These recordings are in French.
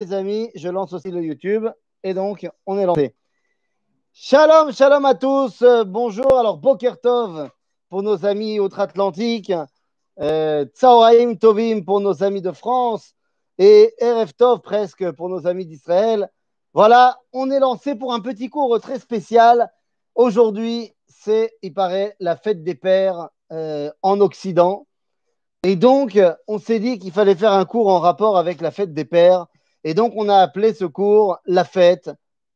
les amis, je lance aussi le YouTube et donc on est lancé. Shalom, shalom à tous. Euh, bonjour. Alors, Bokertov pour nos amis outre-Atlantique, euh, Tsaoraim Tovim pour nos amis de France et Erev Tov presque pour nos amis d'Israël. Voilà, on est lancé pour un petit cours très spécial. Aujourd'hui, c'est, il paraît, la fête des pères euh, en Occident. Et donc, on s'est dit qu'il fallait faire un cours en rapport avec la fête des pères. Et donc, on a appelé ce cours la fête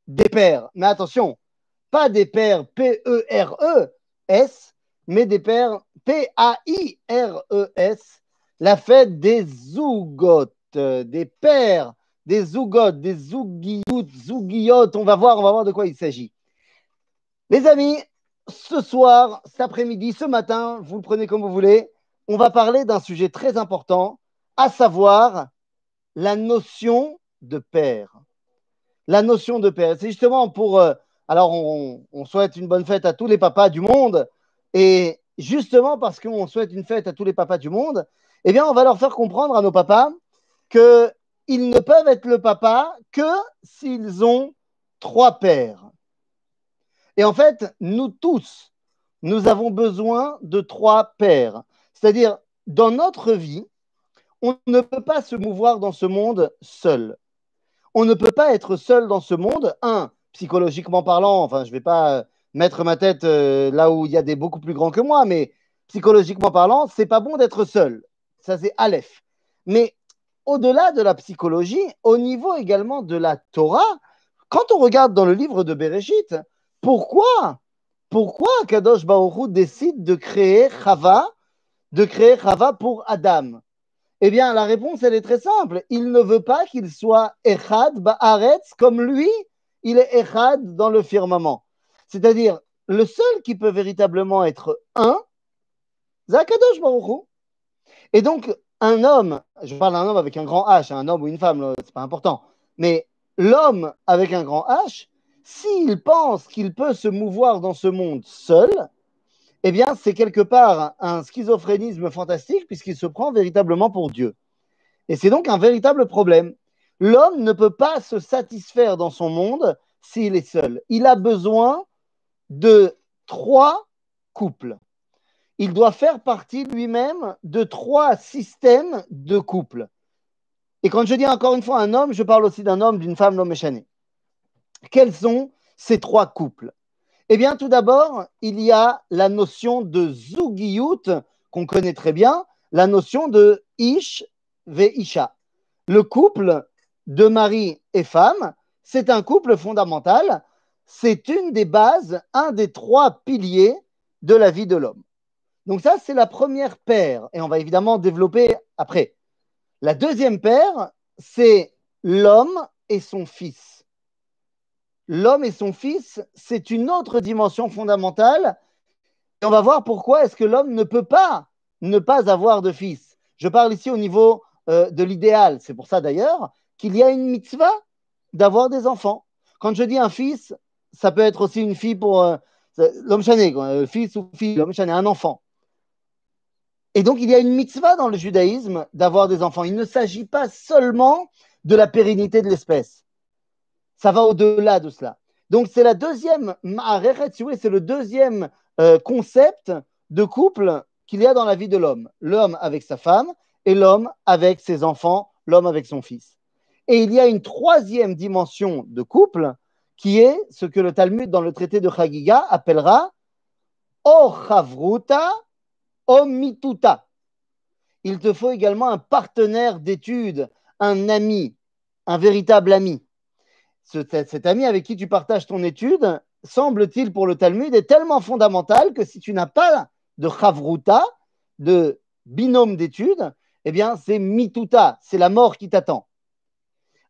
des pères. Mais attention, pas des pères P-E-R-E-S, mais des pères P-A-I-R-E-S, la fête des zougotes, des pères, des zougotes, des zougiotes, zougiotes. On va voir, on va voir de quoi il s'agit. Les amis, ce soir, cet après-midi, ce matin, vous le prenez comme vous voulez, on va parler d'un sujet très important, à savoir la notion de père. La notion de père. C'est justement pour. Euh, alors, on, souhaite une bonne fête à tous les papas du monde. Et justement parce qu'on souhaite une fête à tous les papas du monde, eh bien, on va leur faire comprendre à nos papas qu'ils ne peuvent être le papa que s'ils ont trois pères. Et en fait, nous tous, nous avons besoin de trois pères. C'est-à-dire, dans notre vie, on ne peut pas se mouvoir dans ce monde seul. On ne peut pas être seul dans ce monde. Un, psychologiquement parlant, enfin, je ne vais pas euh, mettre ma tête euh, là où il y a des beaucoup plus grands que moi, mais psychologiquement parlant, c'est pas bon d'être seul. Ça, c'est Aleph. Mais au-delà de la psychologie, au niveau également de la Torah, quand on regarde dans le livre de Bereshit, pourquoi Pourquoi Kadosh Baruch décide de créer Chava, de créer Chava pour Adam? Eh bien, la réponse, elle est très simple. Il ne veut pas qu'il soit Echad Ba'aretz comme lui, il est Echad dans le firmament. C'est-à-dire, le seul qui peut véritablement être un, Zakadosh Baruch Et donc, un homme, je parle d'un homme avec un grand H, un homme ou une femme, c'est pas important, mais l'homme avec un grand H, s'il pense qu'il peut se mouvoir dans ce monde seul, eh bien, c'est quelque part un schizophrénisme fantastique puisqu'il se prend véritablement pour Dieu. Et c'est donc un véritable problème. L'homme ne peut pas se satisfaire dans son monde s'il est seul. Il a besoin de trois couples. Il doit faire partie lui-même de trois systèmes de couples. Et quand je dis encore une fois un homme, je parle aussi d'un homme, d'une femme, l'homme échané. Quels sont ces trois couples? Eh bien, tout d'abord, il y a la notion de zugiyut, qu'on connaît très bien, la notion de ish veisha. Le couple de mari et femme, c'est un couple fondamental, c'est une des bases, un des trois piliers de la vie de l'homme. Donc ça, c'est la première paire, et on va évidemment développer après. La deuxième paire, c'est l'homme et son fils l'homme et son fils, c'est une autre dimension fondamentale. Et on va voir pourquoi est-ce que l'homme ne peut pas ne pas avoir de fils. Je parle ici au niveau euh, de l'idéal. C'est pour ça d'ailleurs qu'il y a une mitzvah d'avoir des enfants. Quand je dis un fils, ça peut être aussi une fille pour euh, l'homme chané, euh, fils ou fille, l'homme chané, un enfant. Et donc il y a une mitzvah dans le judaïsme d'avoir des enfants. Il ne s'agit pas seulement de la pérennité de l'espèce ça va au-delà de cela. Donc, c'est la deuxième, c'est le deuxième euh, concept de couple qu'il y a dans la vie de l'homme. L'homme avec sa femme et l'homme avec ses enfants, l'homme avec son fils. Et il y a une troisième dimension de couple qui est ce que le Talmud dans le traité de Chagiga appellera O Chavruta O Mituta. Il te faut également un partenaire d'études, un ami, un véritable ami cet ami avec qui tu partages ton étude, semble-t-il pour le Talmud, est tellement fondamental que si tu n'as pas de chavruta, de binôme d'études, eh bien, c'est mituta, c'est la mort qui t'attend.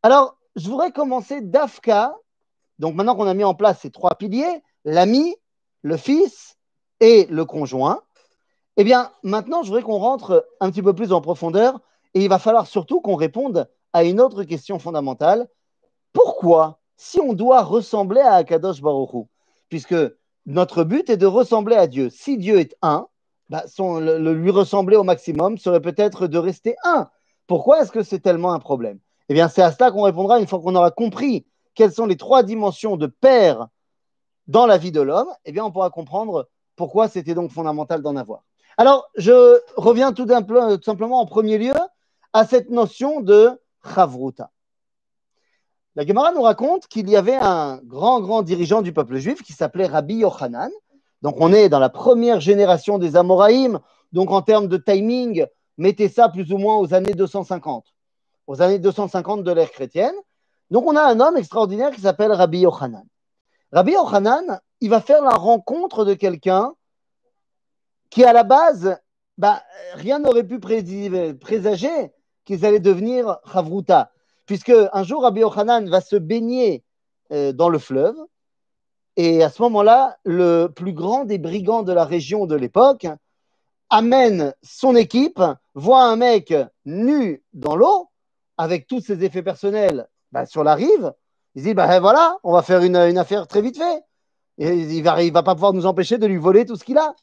Alors, je voudrais commencer d'Afka. Donc, maintenant qu'on a mis en place ces trois piliers, l'ami, le fils et le conjoint, eh bien, maintenant, je voudrais qu'on rentre un petit peu plus en profondeur et il va falloir surtout qu'on réponde à une autre question fondamentale si on doit ressembler à Akadosh Baruch puisque notre but est de ressembler à Dieu, si Dieu est un, bah, le, lui ressembler au maximum serait peut-être de rester un. Pourquoi est-ce que c'est tellement un problème? Eh bien, c'est à cela qu'on répondra une fois qu'on aura compris quelles sont les trois dimensions de père dans la vie de l'homme. Eh bien, on pourra comprendre pourquoi c'était donc fondamental d'en avoir. Alors, je reviens tout, simplement en premier lieu à cette notion de chavruta. La Gemara nous raconte qu'il y avait un grand, grand dirigeant du peuple juif qui s'appelait Rabbi Yochanan. Donc, on est dans la première génération des Amoraïm. Donc, en termes de timing, mettez ça plus ou moins aux années 250, aux années 250 de l'ère chrétienne. Donc, on a un homme extraordinaire qui s'appelle Rabbi Yochanan. Rabbi Yochanan, il va faire la rencontre de quelqu'un qui, à la base, bah, rien n'aurait pu présager qu'ils allaient devenir Chavruta puisque un jour Rabbi Yochanan va se baigner euh, dans le fleuve, et à ce moment-là, le plus grand des brigands de la région de l'époque amène son équipe, voit un mec nu dans l'eau, avec tous ses effets personnels bah, sur la rive, il dit, bah voilà, on va faire une, affaire très vite fait. Il va, va pas pouvoir nous empêcher de lui voler tout ce qu'il a.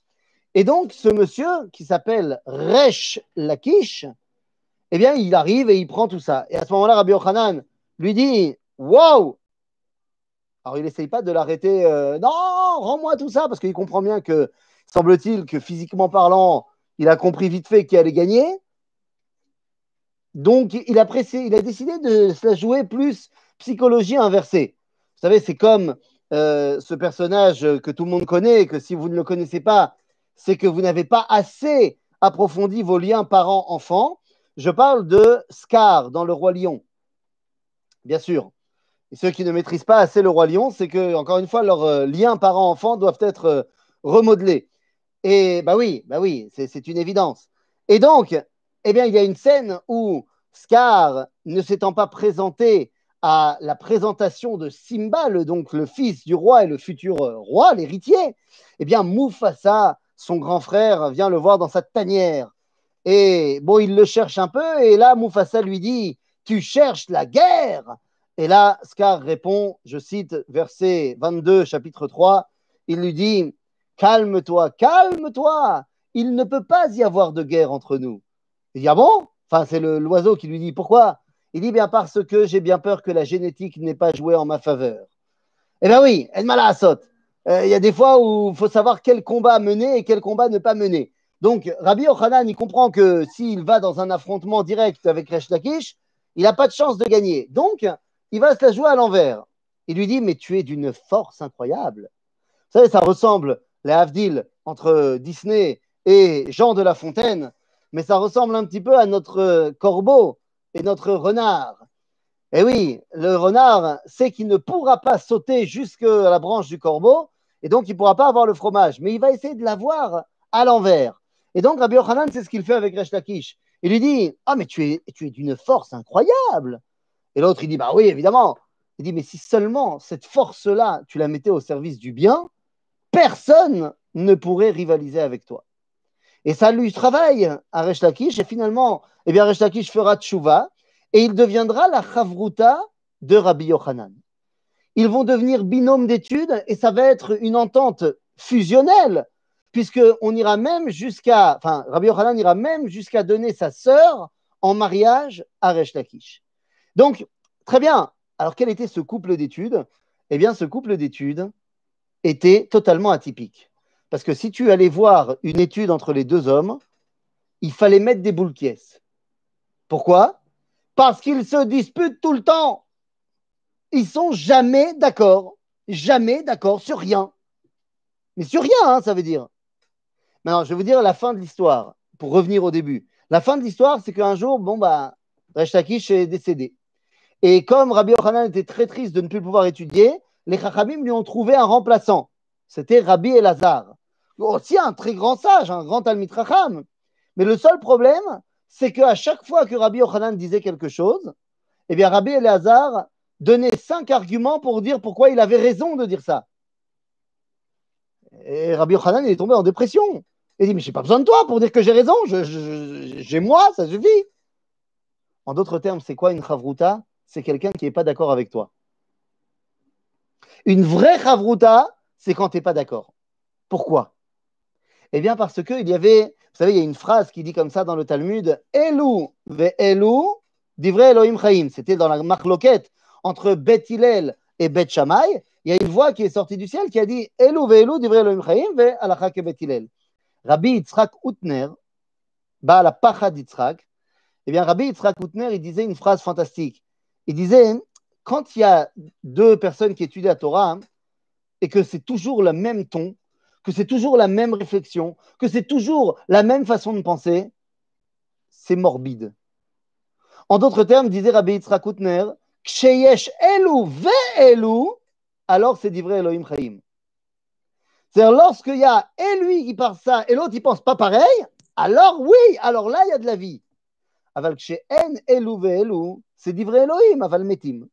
Et donc, ce monsieur qui s'appelle Resh Lakish, eh bien, il arrive et il prend tout ça. Et à ce moment-là, Rabbi Yochanan lui dit Waouh Alors, il n'essaye pas de l'arrêter euh, Non, rends-moi tout ça, parce qu'il comprend bien que, semble-t-il, que physiquement parlant, il a compris vite fait qu'il allait gagner. Donc, il a, il a décidé de se la jouer plus psychologie inversée. Vous savez, c'est comme euh, ce personnage que tout le monde connaît, que si vous ne le connaissez pas, c'est que vous n'avez pas assez approfondi vos liens parents-enfants. Je parle de Scar dans Le Roi Lion. Bien sûr. Et ceux qui ne maîtrisent pas assez Le Roi Lion, c'est que, encore une fois, leurs euh, liens parents-enfants doivent être euh, remodelés. Et bah oui, bah oui, c'est une évidence. Et donc, eh bien, il y a une scène où Scar, ne s'étant pas présenté à la présentation de Simba, le, donc le fils du roi et le futur euh, roi, l'héritier, eh bien, Mufasa, son grand frère, vient le voir dans sa tanière. Et bon, il le cherche un peu, et là, Mufasa lui dit Tu cherches la guerre Et là, Scar répond, je cite verset 22, chapitre 3, il lui dit Calme-toi, calme-toi, il ne peut pas y avoir de guerre entre nous. Il dit Ah bon? Enfin, c'est l'oiseau qui lui dit Pourquoi? Il dit Bien parce que j'ai bien peur que la génétique n'ait pas joué en ma faveur. Eh bien oui, elle m'a la Il y a des fois où il faut savoir quel combat mener et quel combat ne pas mener. Donc, Rabbi Yochanan, il comprend que s'il va dans un affrontement direct avec Resh Lakish, il n'a pas de chance de gagner. Donc, il va se la jouer à l'envers. Il lui dit, mais tu es d'une force incroyable. Vous savez, ça ressemble, les Havdil, entre Disney et Jean de La Fontaine, mais ça ressemble un petit peu à notre corbeau et notre renard. Et oui, le renard sait qu'il ne pourra pas sauter jusqu'à la branche du corbeau, et donc il ne pourra pas avoir le fromage, mais il va essayer de l'avoir à l'envers. Et donc, Rabbi Yochanan, c'est ce qu'il fait avec Resh Lakish. Il lui dit Ah, mais tu es, tu es d'une force incroyable. Et l'autre, il dit Bah oui, évidemment. Il dit Mais si seulement cette force-là, tu la mettais au service du bien, personne ne pourrait rivaliser avec toi. Et ça lui travaille à Resh Lakish. Et finalement, eh bien, Resh Lakish fera tchouva et il deviendra la chavruta de Rabbi Yochanan. Ils vont devenir binôme d'études et ça va être une entente fusionnelle puisqu'on ira même jusqu'à, enfin, Rabbi Yochanan ira même jusqu'à donner sa sœur en mariage à Resh Lakish. Donc, très bien. Alors, quel était ce couple d'études? Eh bien, ce couple d'études était totalement atypique. Parce que si tu allais voir une étude entre les deux hommes, il fallait mettre des boules pièces. Pourquoi? Parce qu'ils se disputent tout le temps. Ils sont jamais d'accord. Jamais d'accord sur rien. Mais sur rien, hein, ça veut dire. Maintenant, je vais vous dire la fin de l'histoire, pour revenir au début. La fin de l'histoire, c'est qu'un jour, bon, bah, est décédé. Et comme Rabbi Yochanan était très triste de ne plus pouvoir étudier, les Chachamim lui ont trouvé un remplaçant. C'était Rabbi Elazar. Aussi un très grand sage, un grand Talmid Chacham. Mais le seul problème, c'est qu'à chaque fois que Rabbi Yochanan disait quelque chose, eh bien, Rabbi Elazar donnait cinq arguments pour dire pourquoi il avait raison de dire ça. Et Rabbi Yochanan, est tombé en dépression. Il dit, mais j'ai pas besoin de toi pour dire que j'ai raison, j'ai moi, ça suffit. En d'autres termes, c'est quoi une chavruta? C'est quelqu'un qui n'est pas d'accord avec toi. Une vraie chavruta, c'est quand tu n'es pas d'accord. Pourquoi? Eh bien, parce qu'il y avait, vous savez, il y a une phrase qui dit comme ça dans le Talmud Elou ve Elou Divrei Elohim Chaim. C'était dans la marloquette entre Beth Hillel et Beth Shammai. Il y a une voix qui est sortie du ciel qui a dit Elu ve'elu divrei Elohim Chaim ve alacha ke. Rabbi Yitzhak Utner, ba la pacha d'Yitzhak, eh Rabbi Yitzhak Utner, il disait une phrase fantastique. Il disait quand il y a deux personnes qui étudient la Torah et que c'est toujours le même ton, que c'est toujours la même réflexion, que c'est toujours la même façon de penser, c'est morbide. En d'autres termes, disait Rabbi Yitzhak Utner, Ksheyesh elu ve'elu, alors c'est d'ivrei Elohim Chaim. C'est-à-dire, lorsqu'il y a et lui qui pense ça et l'autre il pense pas pareil, alors oui, alors là il y a de la vie. Aval kshe'en elu ve'elu, c'est d'ivrei Elohim, aval metim.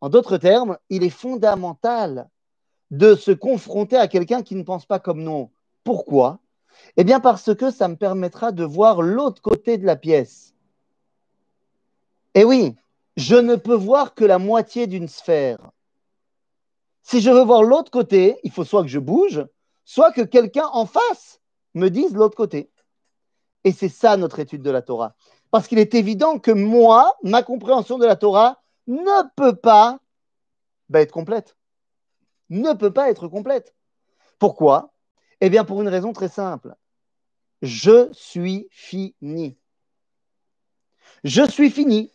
En d'autres termes, il est fondamental de se confronter à quelqu'un qui ne pense pas comme nous. Pourquoi? Eh bien parce que ça me permettra de voir l'autre côté de la pièce. Et oui, je ne peux voir que la moitié d'une sphère. Si je veux voir l'autre côté, il faut soit que je bouge, soit que quelqu'un en face me dise l'autre côté. Et c'est ça notre étude de la Torah. Parce qu'il est évident que moi, ma compréhension de la Torah ne peut pas bah, être complète. Ne peut pas être complète. Pourquoi? Eh bien, pour une raison très simple. Je suis fini. Je suis fini.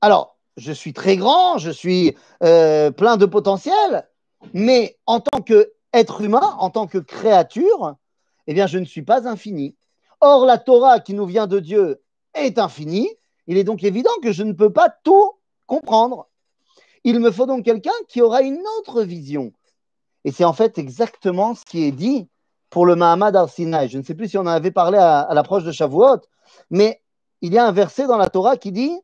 Alors, je suis très grand, je suis euh, plein de potentiel, mais en tant qu'être humain, en tant que créature, eh bien, je ne suis pas infini. Or, la Torah qui nous vient de Dieu est infinie. Il est donc évident que je ne peux pas tout comprendre. Il me faut donc quelqu'un qui aura une autre vision. Et c'est en fait exactement ce qui est dit pour le Mahamad al-Sinai. Je ne sais plus si on en avait parlé à, l'approche de Shavuot, mais il y a un verset dans la Torah qui dit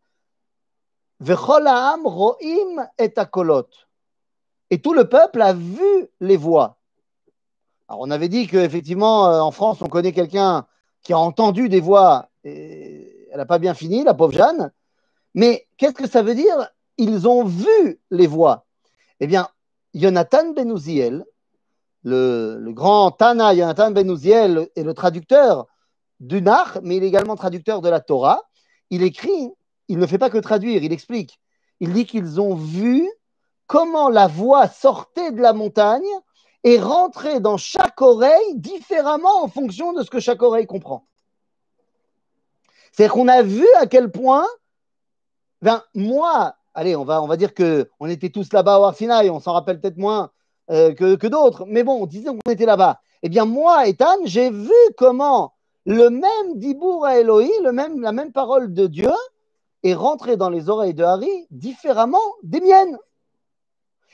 ro'im et akolot. Et tout le peuple a vu les voix. Alors on avait dit qu'effectivement, euh, en France, on connaît quelqu'un qui a entendu des voix. Et elle n'a pas bien fini, la pauvre Jeanne. Mais qu'est-ce que ça veut dire? Ils ont vu les voix. Eh bien, Jonathan Benouziel, le, grand Tana Jonathan Benouziel est le traducteur du Nach, mais il est également traducteur de la Torah. Il écrit il ne fait pas que traduire, il explique. Il dit qu'ils ont vu comment la voix sortait de la montagne et rentrait dans chaque oreille différemment en fonction de ce que chaque oreille comprend. C'est-à-dire qu'on a vu à quel point, ben, moi, allez, on va, on va dire qu'on était tous là-bas au Arsinaï, on s'en rappelle peut-être moins euh, que, d'autres, mais bon, disons qu'on était là-bas. Eh bien, moi, Ethan, j'ai vu comment le même Dibour à même, la même parole de Dieu, et rentrer dans les oreilles de Harry différemment des miennes.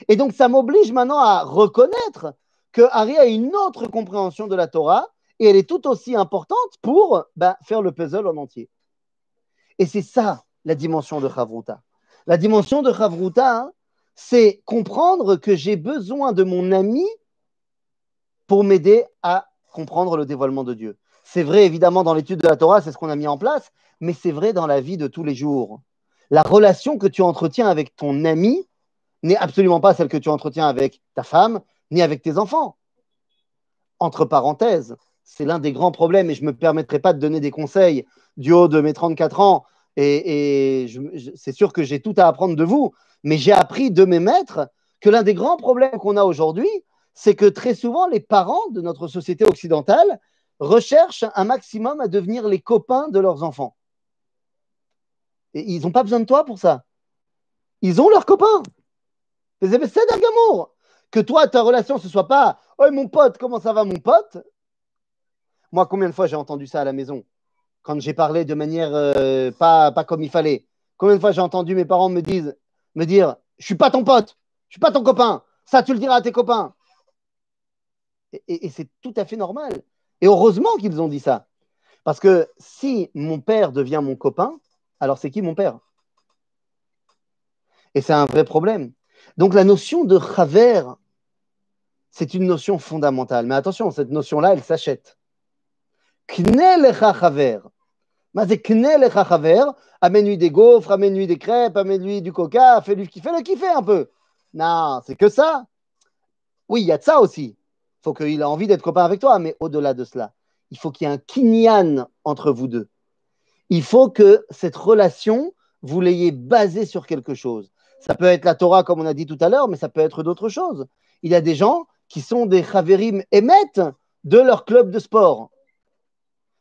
Et donc, ça m'oblige maintenant à reconnaître que Harry a une autre compréhension de la Torah et elle est tout aussi importante pour ben, faire le puzzle en entier. Et c'est ça la dimension de Chavruta. La dimension de Chavruta, hein, c'est comprendre que j'ai besoin de mon ami pour m'aider à comprendre le dévoilement de Dieu. C'est vrai évidemment dans l'étude de la Torah, c'est ce qu'on a mis en place, mais c'est vrai dans la vie de tous les jours. La relation que tu entretiens avec ton ami n'est absolument pas celle que tu entretiens avec ta femme, ni avec tes enfants. Entre parenthèses, c'est l'un des grands problèmes, et je ne me permettrai pas de donner des conseils du haut de mes 34 ans, et, c'est sûr que j'ai tout à apprendre de vous, mais j'ai appris de mes maîtres que l'un des grands problèmes qu'on a aujourd'hui, c'est que très souvent, les parents de notre société occidentale recherchent un maximum à devenir les copains de leurs enfants. Ils n'ont pas besoin de toi pour ça. Ils ont leurs copains. C'est d'amour. Que toi, ta relation, ce soit pas Oh, mon pote, comment ça va, mon pote? Moi, combien de fois j'ai entendu ça à la maison Quand j'ai parlé de manière euh, pas, pas comme il fallait. Combien de fois j'ai entendu mes parents me, dire Je suis pas ton pote, je suis pas ton copain. Ça, tu le diras à tes copains. et c'est tout à fait normal. Et heureusement qu'ils ont dit ça. Parce que si mon père devient mon copain, alors c'est qui mon père? Et c'est un vrai problème. Donc la notion de chaver, c'est une notion fondamentale. Mais attention, cette notion-là, elle s'achète. chaver. Amène-lui des gaufres, amène-lui des crêpes, amène-lui du coca, fais-lui kiffer, le kiffer un peu. Non, c'est que ça. Oui, il y a de ça aussi. Il faut qu'il ait envie d'être copain avec toi, mais au-delà de cela, il faut qu'il y ait un kinyan entre vous deux il faut que cette relation, vous l'ayez basée sur quelque chose. Ça peut être la Torah, comme on a dit tout à l'heure, mais ça peut être d'autres choses. Il y a des gens qui sont des Chaverim émettent de leur club de sport.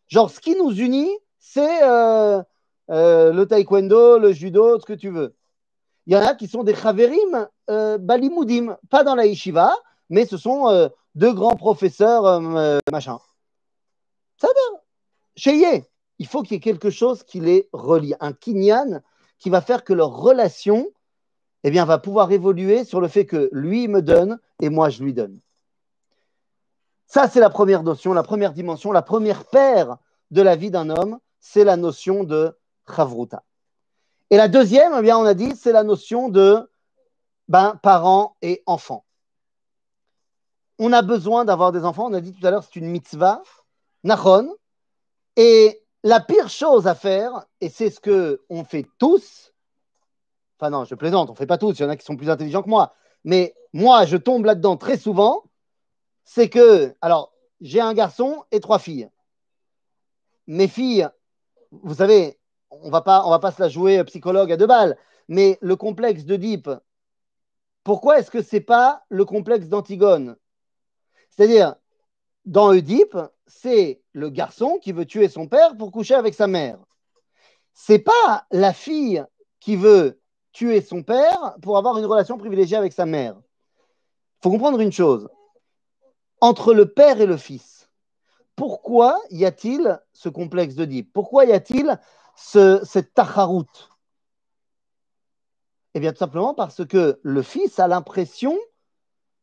Genre, ce qui nous unit, c'est euh, euh, le taekwondo, le judo, ce que tu veux. Il y en a qui sont des Chaverim euh, balimoudim, pas dans la yeshiva, mais ce sont deux grands professeurs, machin. Ça chez il faut qu'il y ait quelque chose qui les relie, un kinyan qui va faire que leur relation eh bien, va pouvoir évoluer sur le fait que lui me donne et moi je lui donne. Ça, c'est la première notion, la première dimension, la première paire de la vie d'un homme, c'est la notion de chavruta. Et la deuxième, eh bien, on a dit, c'est la notion de ben, parents et enfants. On a besoin d'avoir des enfants, on a dit tout à l'heure, c'est une mitzvah, nachon, et la pire chose à faire, et c'est ce que on fait tous, Enfin, non, je plaisante, on ne fait pas tous, il y en a qui sont plus intelligents que moi. Mais moi, je tombe là-dedans très souvent. C'est que, alors, j'ai un garçon et trois filles. Mes filles, vous savez, on ne va pas se la jouer psychologue à deux balles, mais le complexe d'Oedipe, pourquoi est-ce que ce n'est pas le complexe d'Antigone? C'est-à-dire, dans Oedipe, c'est le garçon qui veut tuer son père pour coucher avec sa mère. C'est pas la fille qui veut tuer son père pour avoir une relation privilégiée avec sa mère. Il faut comprendre une chose. Entre le père et le fils, pourquoi y a-t-il ce complexe de Pourquoi y a-t-il ce, cette tacharout Eh bien, tout simplement parce que le fils a l'impression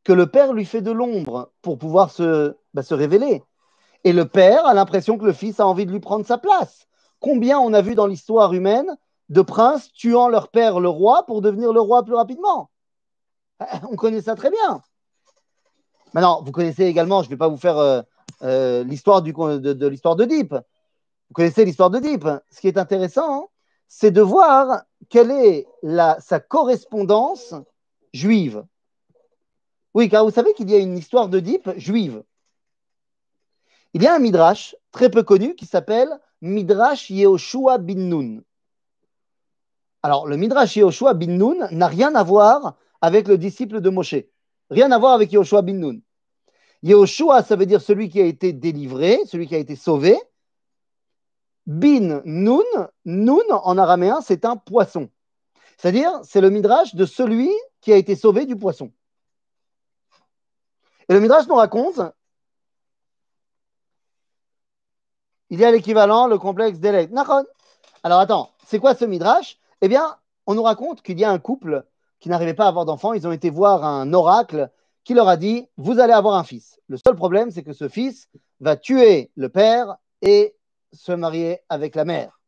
que le père lui fait de l'ombre pour pouvoir se, bah, se révéler. Et le père a l'impression que le fils a envie de lui prendre sa place. Combien on a vu dans l'histoire humaine de princes tuant leur père, le roi, pour devenir le roi plus rapidement. On connaît ça très bien. Maintenant, vous connaissez également, je ne vais pas vous faire euh, euh, l'histoire de, de l'histoire d'Oedipe. Vous connaissez l'histoire d'Oedipe. Ce qui est intéressant, c'est de voir quelle est sa correspondance juive. Oui, car vous savez qu'il y a une histoire d'Oedipe juive. Il y a un midrash très peu connu qui s'appelle Midrash Yehoshua bin Nun. Alors, le Midrash Yehoshua bin Nun n'a rien à voir avec le disciple de Moshe. Rien à voir avec Yehoshua bin Nun. Yehoshua, ça veut dire celui qui a été délivré, celui qui a été sauvé. Bin Nun, Nun en araméen, c'est un poisson. C'est-à-dire, c'est le Midrash de celui qui a été sauvé du poisson. Et le Midrash nous raconte, il y a l'équivalent, le complexe d'Elek. Alors attends, c'est quoi ce Midrash? Eh bien, on nous raconte qu'il y a un couple qui n'arrivait pas à avoir d'enfants. Ils ont été voir un oracle qui leur a dit Vous allez avoir un fils. Le seul problème, c'est que ce fils va tuer le père et se marier avec la mère.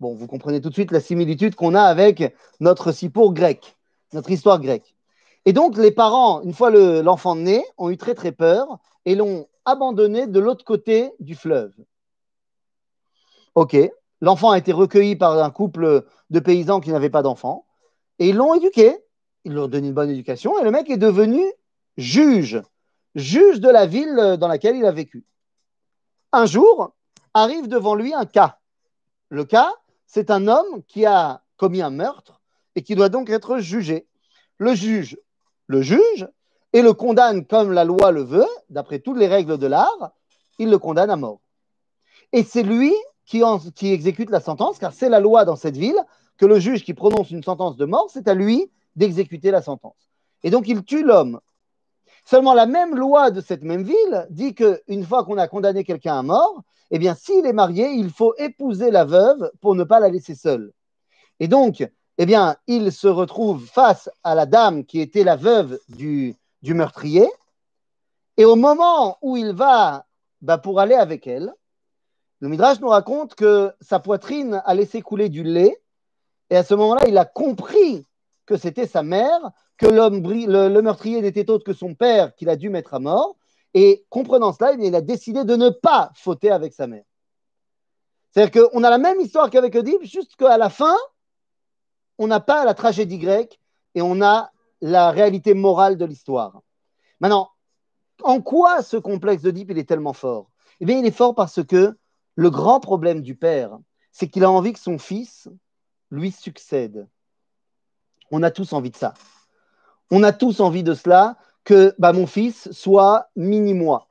Bon, vous comprenez tout de suite la similitude qu'on a avec notre sipour grec, notre histoire grecque. Et donc, les parents, une fois l'enfant né, ont eu très très peur et l'ont abandonné de l'autre côté du fleuve. Ok, L'enfant a été recueilli par un couple de paysans qui n'avaient pas d'enfants et ils l'ont éduqué. Ils lui ont donné une bonne éducation et le mec est devenu juge, juge de la ville dans laquelle il a vécu. Un jour, arrive devant lui un cas. Le cas, c'est un homme qui a commis un meurtre et qui doit donc être jugé. Le juge le juge et le condamne comme la loi le veut, d'après toutes les règles de l'art, il le condamne à mort. Et c'est lui qui, exécute la sentence, car c'est la loi dans cette ville que le juge qui prononce une sentence de mort, c'est à lui d'exécuter la sentence. Et donc il tue l'homme. Seulement la même loi de cette même ville dit qu'une fois qu'on a condamné quelqu'un à mort, eh bien s'il est marié, il faut épouser la veuve pour ne pas la laisser seule. Et donc, eh bien, il se retrouve face à la dame qui était la veuve du, meurtrier. Et au moment où il va bah, pour aller avec elle, le Midrash nous raconte que sa poitrine a laissé couler du lait, et à ce moment-là, il a compris que c'était sa mère, que le, le, meurtrier n'était autre que son père qu'il a dû mettre à mort, et comprenant cela, il a décidé de ne pas fauter avec sa mère. C'est-à-dire qu'on a la même histoire qu'avec Oedipe, juste qu'à la fin, on n'a pas la tragédie grecque et on a la réalité morale de l'histoire. Maintenant, en quoi ce complexe d'Oedipe il est tellement fort? Eh bien, il est fort parce que le grand problème du père, c'est qu'il a envie que son fils lui succède. On a tous envie de ça. On a tous envie de cela, que bah, mon fils soit mini-moi.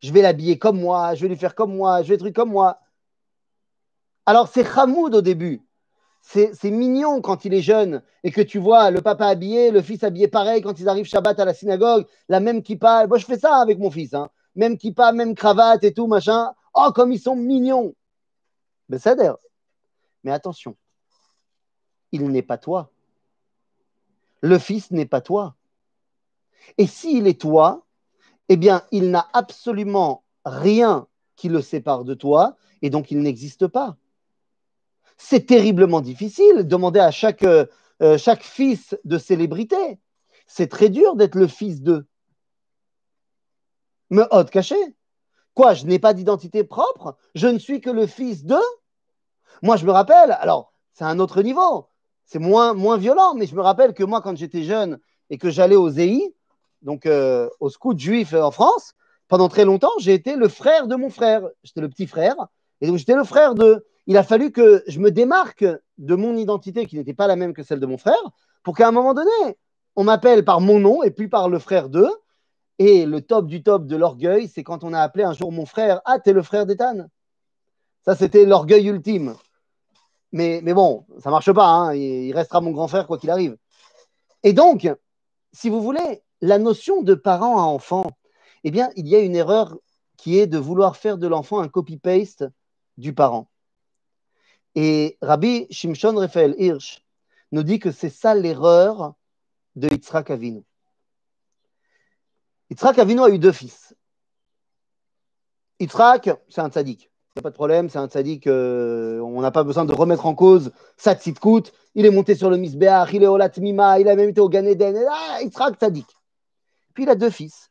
Je vais l'habiller comme moi, je vais lui faire comme moi, je vais truc comme moi. Alors c'est Hamoud au début. C'est mignon quand il est jeune et que tu vois le papa habillé, le fils habillé pareil quand ils arrivent Shabbat à la synagogue, la même kippa. Moi, je fais ça avec mon fils. Hein. Même kippa, même cravate et tout, machin. Oh, comme ils sont mignons. Mais ça Mais attention, il n'est pas toi. Le fils n'est pas toi. Et s'il est toi, eh bien, il n'a absolument rien qui le sépare de toi et donc il n'existe pas. C'est terriblement difficile. Demander à chaque, euh, chaque fils de célébrité. C'est très dur d'être le fils d'eux. Me hôte caché. Quoi, je n'ai pas d'identité propre? Je ne suis que le fils d'eux Moi, je me rappelle, alors, c'est un autre niveau, c'est moins, violent, mais je me rappelle que moi, quand j'étais jeune et que j'allais au ZEI, donc euh, au scout juif en France, pendant très longtemps, j'ai été le frère de mon frère. J'étais le petit frère, et donc j'étais le frère de. Il a fallu que je me démarque de mon identité qui n'était pas la même que celle de mon frère pour qu'à un moment donné, on m'appelle par mon nom et puis par le frère d'eux. Et le top du top de l'orgueil, c'est quand on a appelé un jour mon frère Ah, t'es le frère d'Ethan? Ça, c'était l'orgueil ultime. Mais, bon, ça marche pas. Hein. Il restera mon grand frère quoi qu'il arrive. Et donc, si vous voulez, la notion de parent à enfant, eh bien, il y a une erreur qui est de vouloir faire de l'enfant un copy-paste du parent. Et Rabbi Shimshon Raphaël Hirsch nous dit que c'est ça l'erreur de Yitzhak Avinu. Yitzhak Avinu a eu deux fils. Yitzhak, c'est un tzaddik. Il n'y a pas de problème, c'est un tzaddik. Euh, on n'a pas besoin de remettre en cause sa tzidkout. Il est monté sur le Misbeach, il est au Latmima, il a même été au Gan Eden. Ah, Yitzhak, tzaddik. Puis il a deux fils.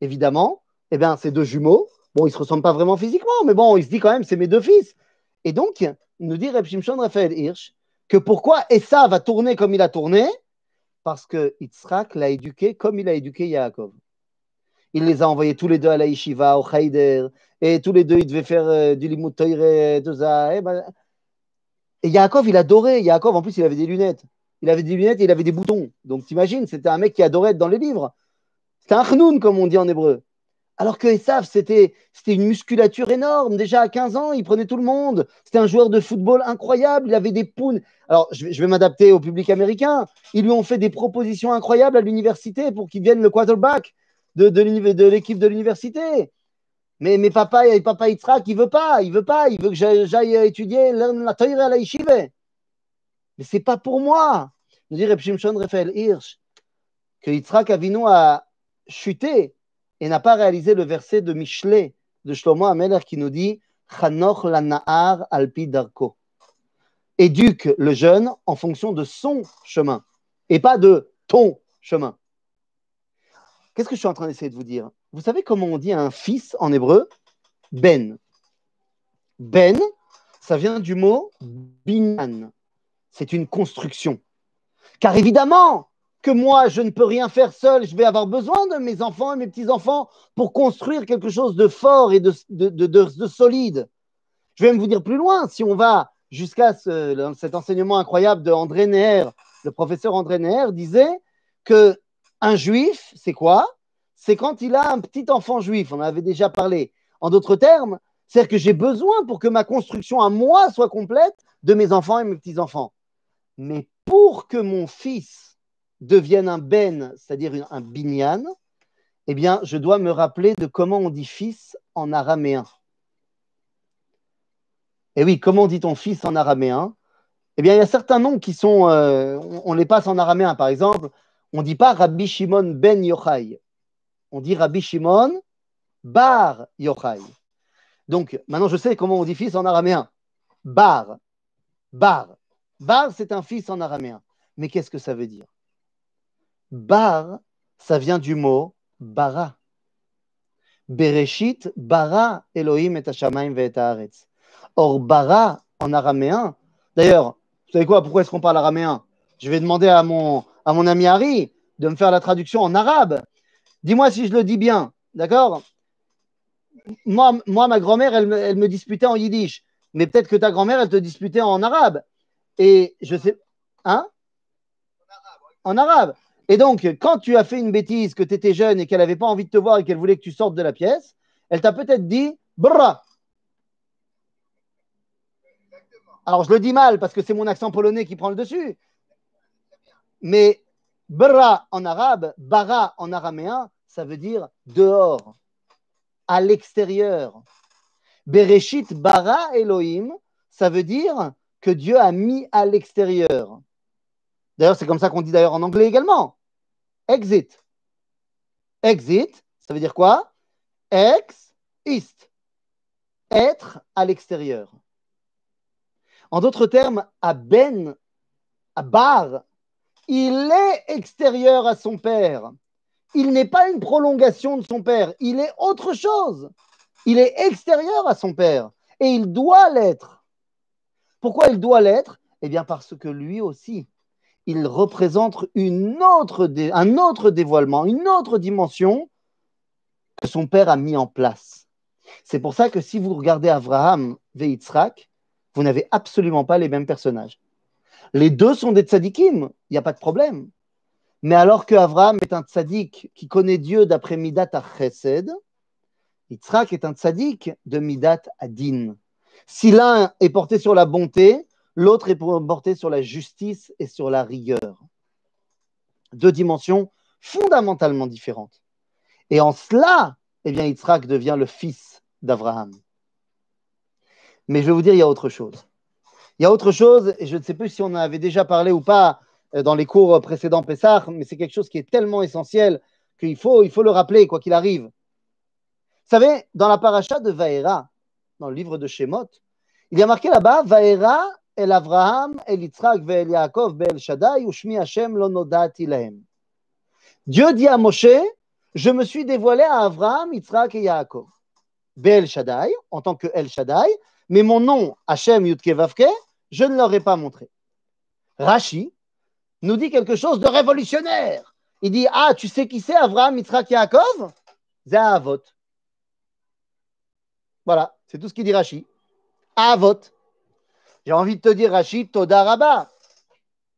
Évidemment, eh bien, ces deux jumeaux, bon, ils ne se ressemblent pas vraiment physiquement, mais bon, il se dit quand même, c'est mes deux fils. Et donc, nous dit Reb Shimshon Raphaël Hirsch que pourquoi Essa va tourner comme il a tourné? Parce que Yitzhak l'a éduqué comme il a éduqué Yaakov. Il les a envoyés tous les deux à la yeshiva, au Chayder, et tous les deux, ils devaient faire euh, du limut tout ça. Et, ben, et Yaakov, il adorait. Yaakov, en plus, il avait des lunettes. Il avait des lunettes et il avait des boutons. Donc, t'imagines, c'était un mec qui adorait être dans les livres. C'était un chnoun, comme on dit en hébreu. Alors que Esav, c'était une musculature énorme. Déjà à 15 ans, il prenait tout le monde. C'était un joueur de football incroyable. Il avait des poules. Alors, je vais, m'adapter au public américain. Ils lui ont fait des propositions incroyables à l'université pour qu'il vienne le quarterback de, de l'équipe de l'université. Mais, mais papa, papa Yitzhak, il veut pas. Il veut pas. Il veut que j'aille étudier la Torah à la yeshiva. Mais c'est pas pour moi. Nous dit Reb Shimshon Raphaël Hirsch que Yitzhak Avinu a chuté et n'a pas réalisé le verset de Michelet de Shlomo Ameler qui nous dit Chanoch alpi. Éduque le jeune en fonction de son chemin et pas de ton chemin. Qu'est-ce que je suis en train d'essayer de vous dire? Vous savez comment on dit un fils en hébreu Ben. Ben, ça vient du mot binyan. C'est une construction. Car évidemment, que moi, je ne peux rien faire seul, je vais avoir besoin de mes enfants et mes petits-enfants pour construire quelque chose de fort et de, de, solide. Je vais même vous dire plus loin, si on va jusqu'à cet enseignement incroyable de André Neher, le professeur André Neher disait que un juif, c'est quoi? C'est quand il a un petit enfant juif, on en avait déjà parlé. En d'autres termes, c'est que j'ai besoin pour que ma construction à moi soit complète de mes enfants et mes petits-enfants. Mais pour que mon fils devienne un ben, c'est-à-dire un binyan, eh bien, je dois me rappeler de comment on dit fils en araméen. Et eh oui, comment dit-on fils en araméen? Eh bien, il y a certains noms qui sont, euh, on, les passe en araméen. Par exemple, on ne dit pas Rabbi Shimon ben Yochai. On dit Rabbi Shimon bar Yochai. Donc, maintenant, je sais comment on dit fils en araméen. Bar. Bar. Bar, c'est un fils en araméen. Mais qu'est-ce que ça veut dire? Bar, ça vient du mot bara. Bereshit, bara Elohim et Hashamayim et haaretz. Or, bara en araméen, d'ailleurs, vous savez quoi, pourquoi est-ce qu'on parle araméen? Je vais demander à mon, à mon ami Harry de me faire la traduction en arabe. Dis-moi si je le dis bien, d'accord? Moi, moi, ma grand-mère, elle, elle, me disputait en yiddish. mais peut-être que ta grand-mère, elle te disputait en arabe. Et je sais. Hein? En arabe. Et donc, quand tu as fait une bêtise, que tu étais jeune et qu'elle n'avait pas envie de te voir et qu'elle voulait que tu sortes de la pièce, elle t'a peut-être dit Bra. Alors, je le dis mal parce que c'est mon accent polonais qui prend le dessus. Mais Bra en arabe, Bara en araméen, ça veut dire dehors, à l'extérieur. Bereshit bara Elohim, ça veut dire que Dieu a mis à l'extérieur. D'ailleurs, c'est comme ça qu'on dit d'ailleurs en anglais également. Exit. Exit, ça veut dire quoi? Ex, ist. Être à l'extérieur. En d'autres termes, à Ben, à Bar, il est extérieur à son père. Il n'est pas une prolongation de son père, il est autre chose. Il est extérieur à son père et il doit l'être. Pourquoi il doit l'être? Eh bien parce que lui aussi, il représente un autre dévoilement, une autre dimension que son père a mis en place. C'est pour ça que si vous regardez Abraham et vous n'avez absolument pas les mêmes personnages. Les deux sont des tzadikim, il n'y a pas de problème. Mais alors que Abraham est un tzadik qui connaît Dieu d'après Midat à Chesed, Yitzhak est un tzaddik de Midat Adin. Si l'un est porté sur la bonté, l'autre est porté sur la justice et sur la rigueur. Deux dimensions fondamentalement différentes. Et en cela, eh bien, Yitzhak devient le fils d'Abraham. Mais je vais vous dire, il y a autre chose. Il y a autre chose, et je ne sais plus si on en avait déjà parlé ou pas euh, dans les cours précédents Pessah, mais c'est quelque chose qui est tellement essentiel qu'il faut, il faut le rappeler, quoi qu'il arrive. Vous savez, dans la paracha de Vaera, dans le livre de Shemot, il y a marqué là-bas Vaera el Avraham, el Yitzhak, el Yaakov, el Shaddai, ushmi Hashem lo nodati. Dieu dit à Moshe Je me suis dévoilé à Avraham, Yitzhak et Yaakov. Bel Shaddai, en tant que El Shaddai, mais mon nom, Hashem Yudke Vavke, je ne leur ai pas montré. Rashi nous dit quelque chose de révolutionnaire. Il dit Ah, tu sais qui c'est Avraham, Yitzhak Yaakov? Zahavot. Voilà, c'est tout ce qu'il dit Rashi. Avot. J'ai envie de te dire, Rachid, Todaraba.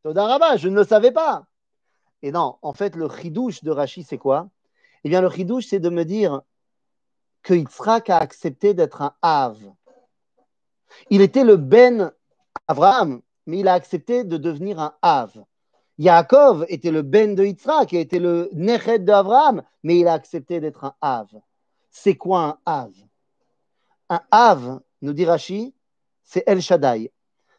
Todaraba, je ne le savais pas. Et non, en fait, le chidouche de Rachid, c'est quoi? Eh bien, le chidouche, c'est de me dire que Yitzhak a accepté d'être un Av. Il était le Ben Abraham, mais il a accepté de devenir un Av. Yaakov était le Ben de Yitzhak, était le Nechet d'Abraham, mais il a accepté d'être un Av. C'est quoi un Av? Un Av, nous dit Rashi, c'est El Shaddai.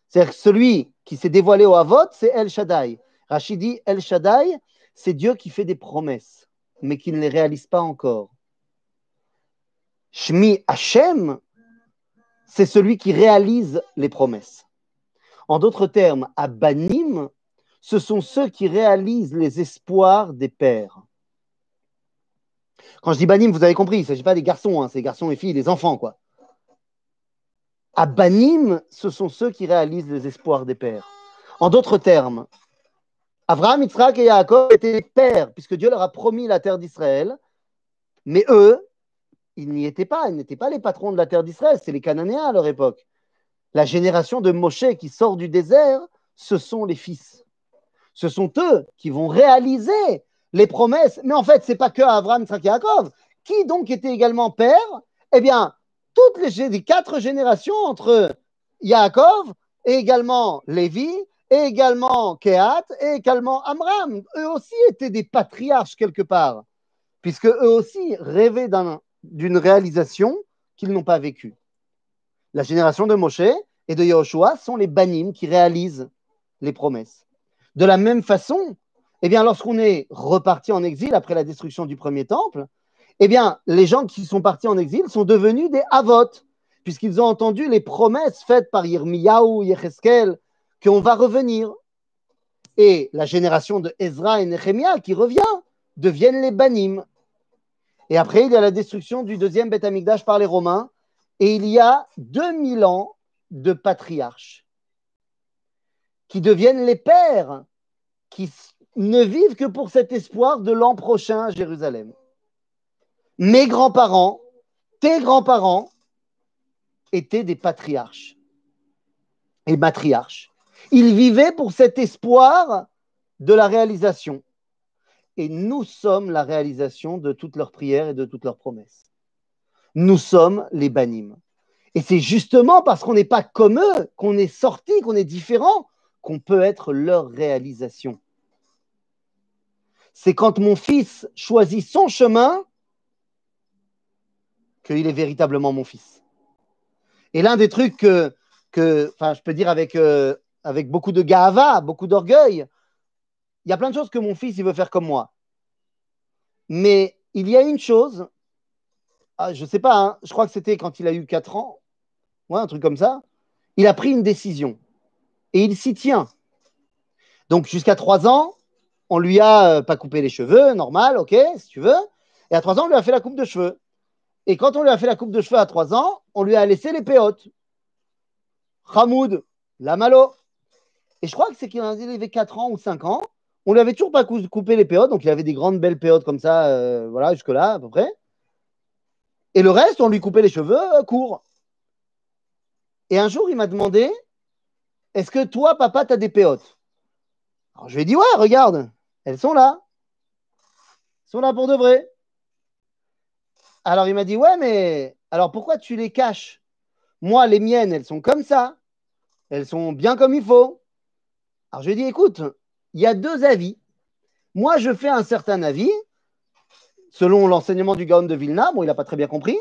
C'est-à-dire celui qui s'est dévoilé au Havot, c'est El Shaddai. Rashi dit El Shaddai, c'est Dieu qui fait des promesses, mais qui ne les réalise pas encore. Shmi Hashem, c'est celui qui réalise les promesses. En d'autres termes, Abanim, ce sont ceux qui réalisent les espoirs des pères. Quand je dis Banim, vous avez compris, il ne s'agit pas des garçons, hein, c'est garçons et filles, des enfants, quoi. Abanim, ce sont ceux qui réalisent les espoirs des pères. En d'autres termes, Abraham, Yitzhak et Yaakov étaient les pères, puisque Dieu leur a promis la terre d'Israël, mais eux, ils n'y étaient pas, ils n'étaient pas les patrons de la terre d'Israël, c'est les Cananéens à leur époque. La génération de Moshe qui sort du désert, ce sont les fils. Ce sont eux qui vont réaliser les promesses. Mais en fait, ce n'est pas que Abraham, Yitzhak et Yaakov. Qui donc était également père? Eh bien, toutes les, quatre générations entre Yaakov et également Lévi et également Kehat et également Amram. Eux aussi étaient des patriarches quelque part, puisque eux aussi rêvaient d'une réalisation qu'ils n'ont pas vécue. La génération de Moshe et de Yahushua sont les banim qui réalisent les promesses. De la même façon, eh bien, lorsqu'on est reparti en exil après la destruction du premier temple, eh bien, les gens qui sont partis en exil sont devenus des avot, puisqu'ils ont entendu les promesses faites par Yirmiyahu, Yecheskel, qu'on va revenir. Et la génération de Ezra et Nehemiah qui revient deviennent les banim. Et après, il y a la destruction du deuxième Beth par les Romains, et il y a 2000 ans de patriarches qui deviennent les pères, qui ne vivent que pour cet espoir de l'an prochain à Jérusalem mes grands-parents, tes grands-parents étaient des patriarches. et matriarche. Ils vivaient pour cet espoir de la réalisation. Et nous sommes la réalisation de toutes leurs prières et de toutes leurs promesses. Nous sommes les banim. Et c'est justement parce qu'on n'est pas comme eux, qu'on est sorti, qu'on est différent, qu'on peut être leur réalisation. C'est quand mon fils choisit son chemin qu'il est véritablement mon fils. Et l'un des trucs que, enfin, je peux dire avec, euh, avec beaucoup de gava, beaucoup d'orgueil, il y a plein de choses que mon fils il veut faire comme moi. Mais il y a une chose, ah, je ne sais pas, hein, je crois que c'était quand il a eu 4 ans, un truc comme ça, il a pris une décision et il s'y tient. Donc jusqu'à 3 ans, on lui a euh, pas coupé les cheveux, normal, ok, si tu veux. Et à 3 ans, on lui a fait la coupe de cheveux. Et quand on lui a fait la coupe de cheveux à 3 ans, on lui a laissé les péotes. Hamoud, la malo. Et je crois que c'est qu'il avait 4 ans ou 5 ans. On lui avait toujours pas coupé les péotes, donc il avait des grandes belles péotes comme ça, euh, voilà, jusque-là à peu près. Et le reste, on lui coupait les cheveux euh, courts. Et un jour, il m'a demandé Est-ce que toi, papa, tu as des péotes? Alors je lui ai dit Ouais, regarde, elles sont là. Elles sont là pour de vrai. Alors il m'a dit Ouais, mais alors pourquoi tu les caches? Moi, les miennes, elles sont comme ça. Elles sont bien comme il faut. Alors je lui ai dit Écoute, il y a deux avis. Moi, je fais un certain avis, selon l'enseignement du Gaon de Vilna. Bon, il n'a pas très bien compris.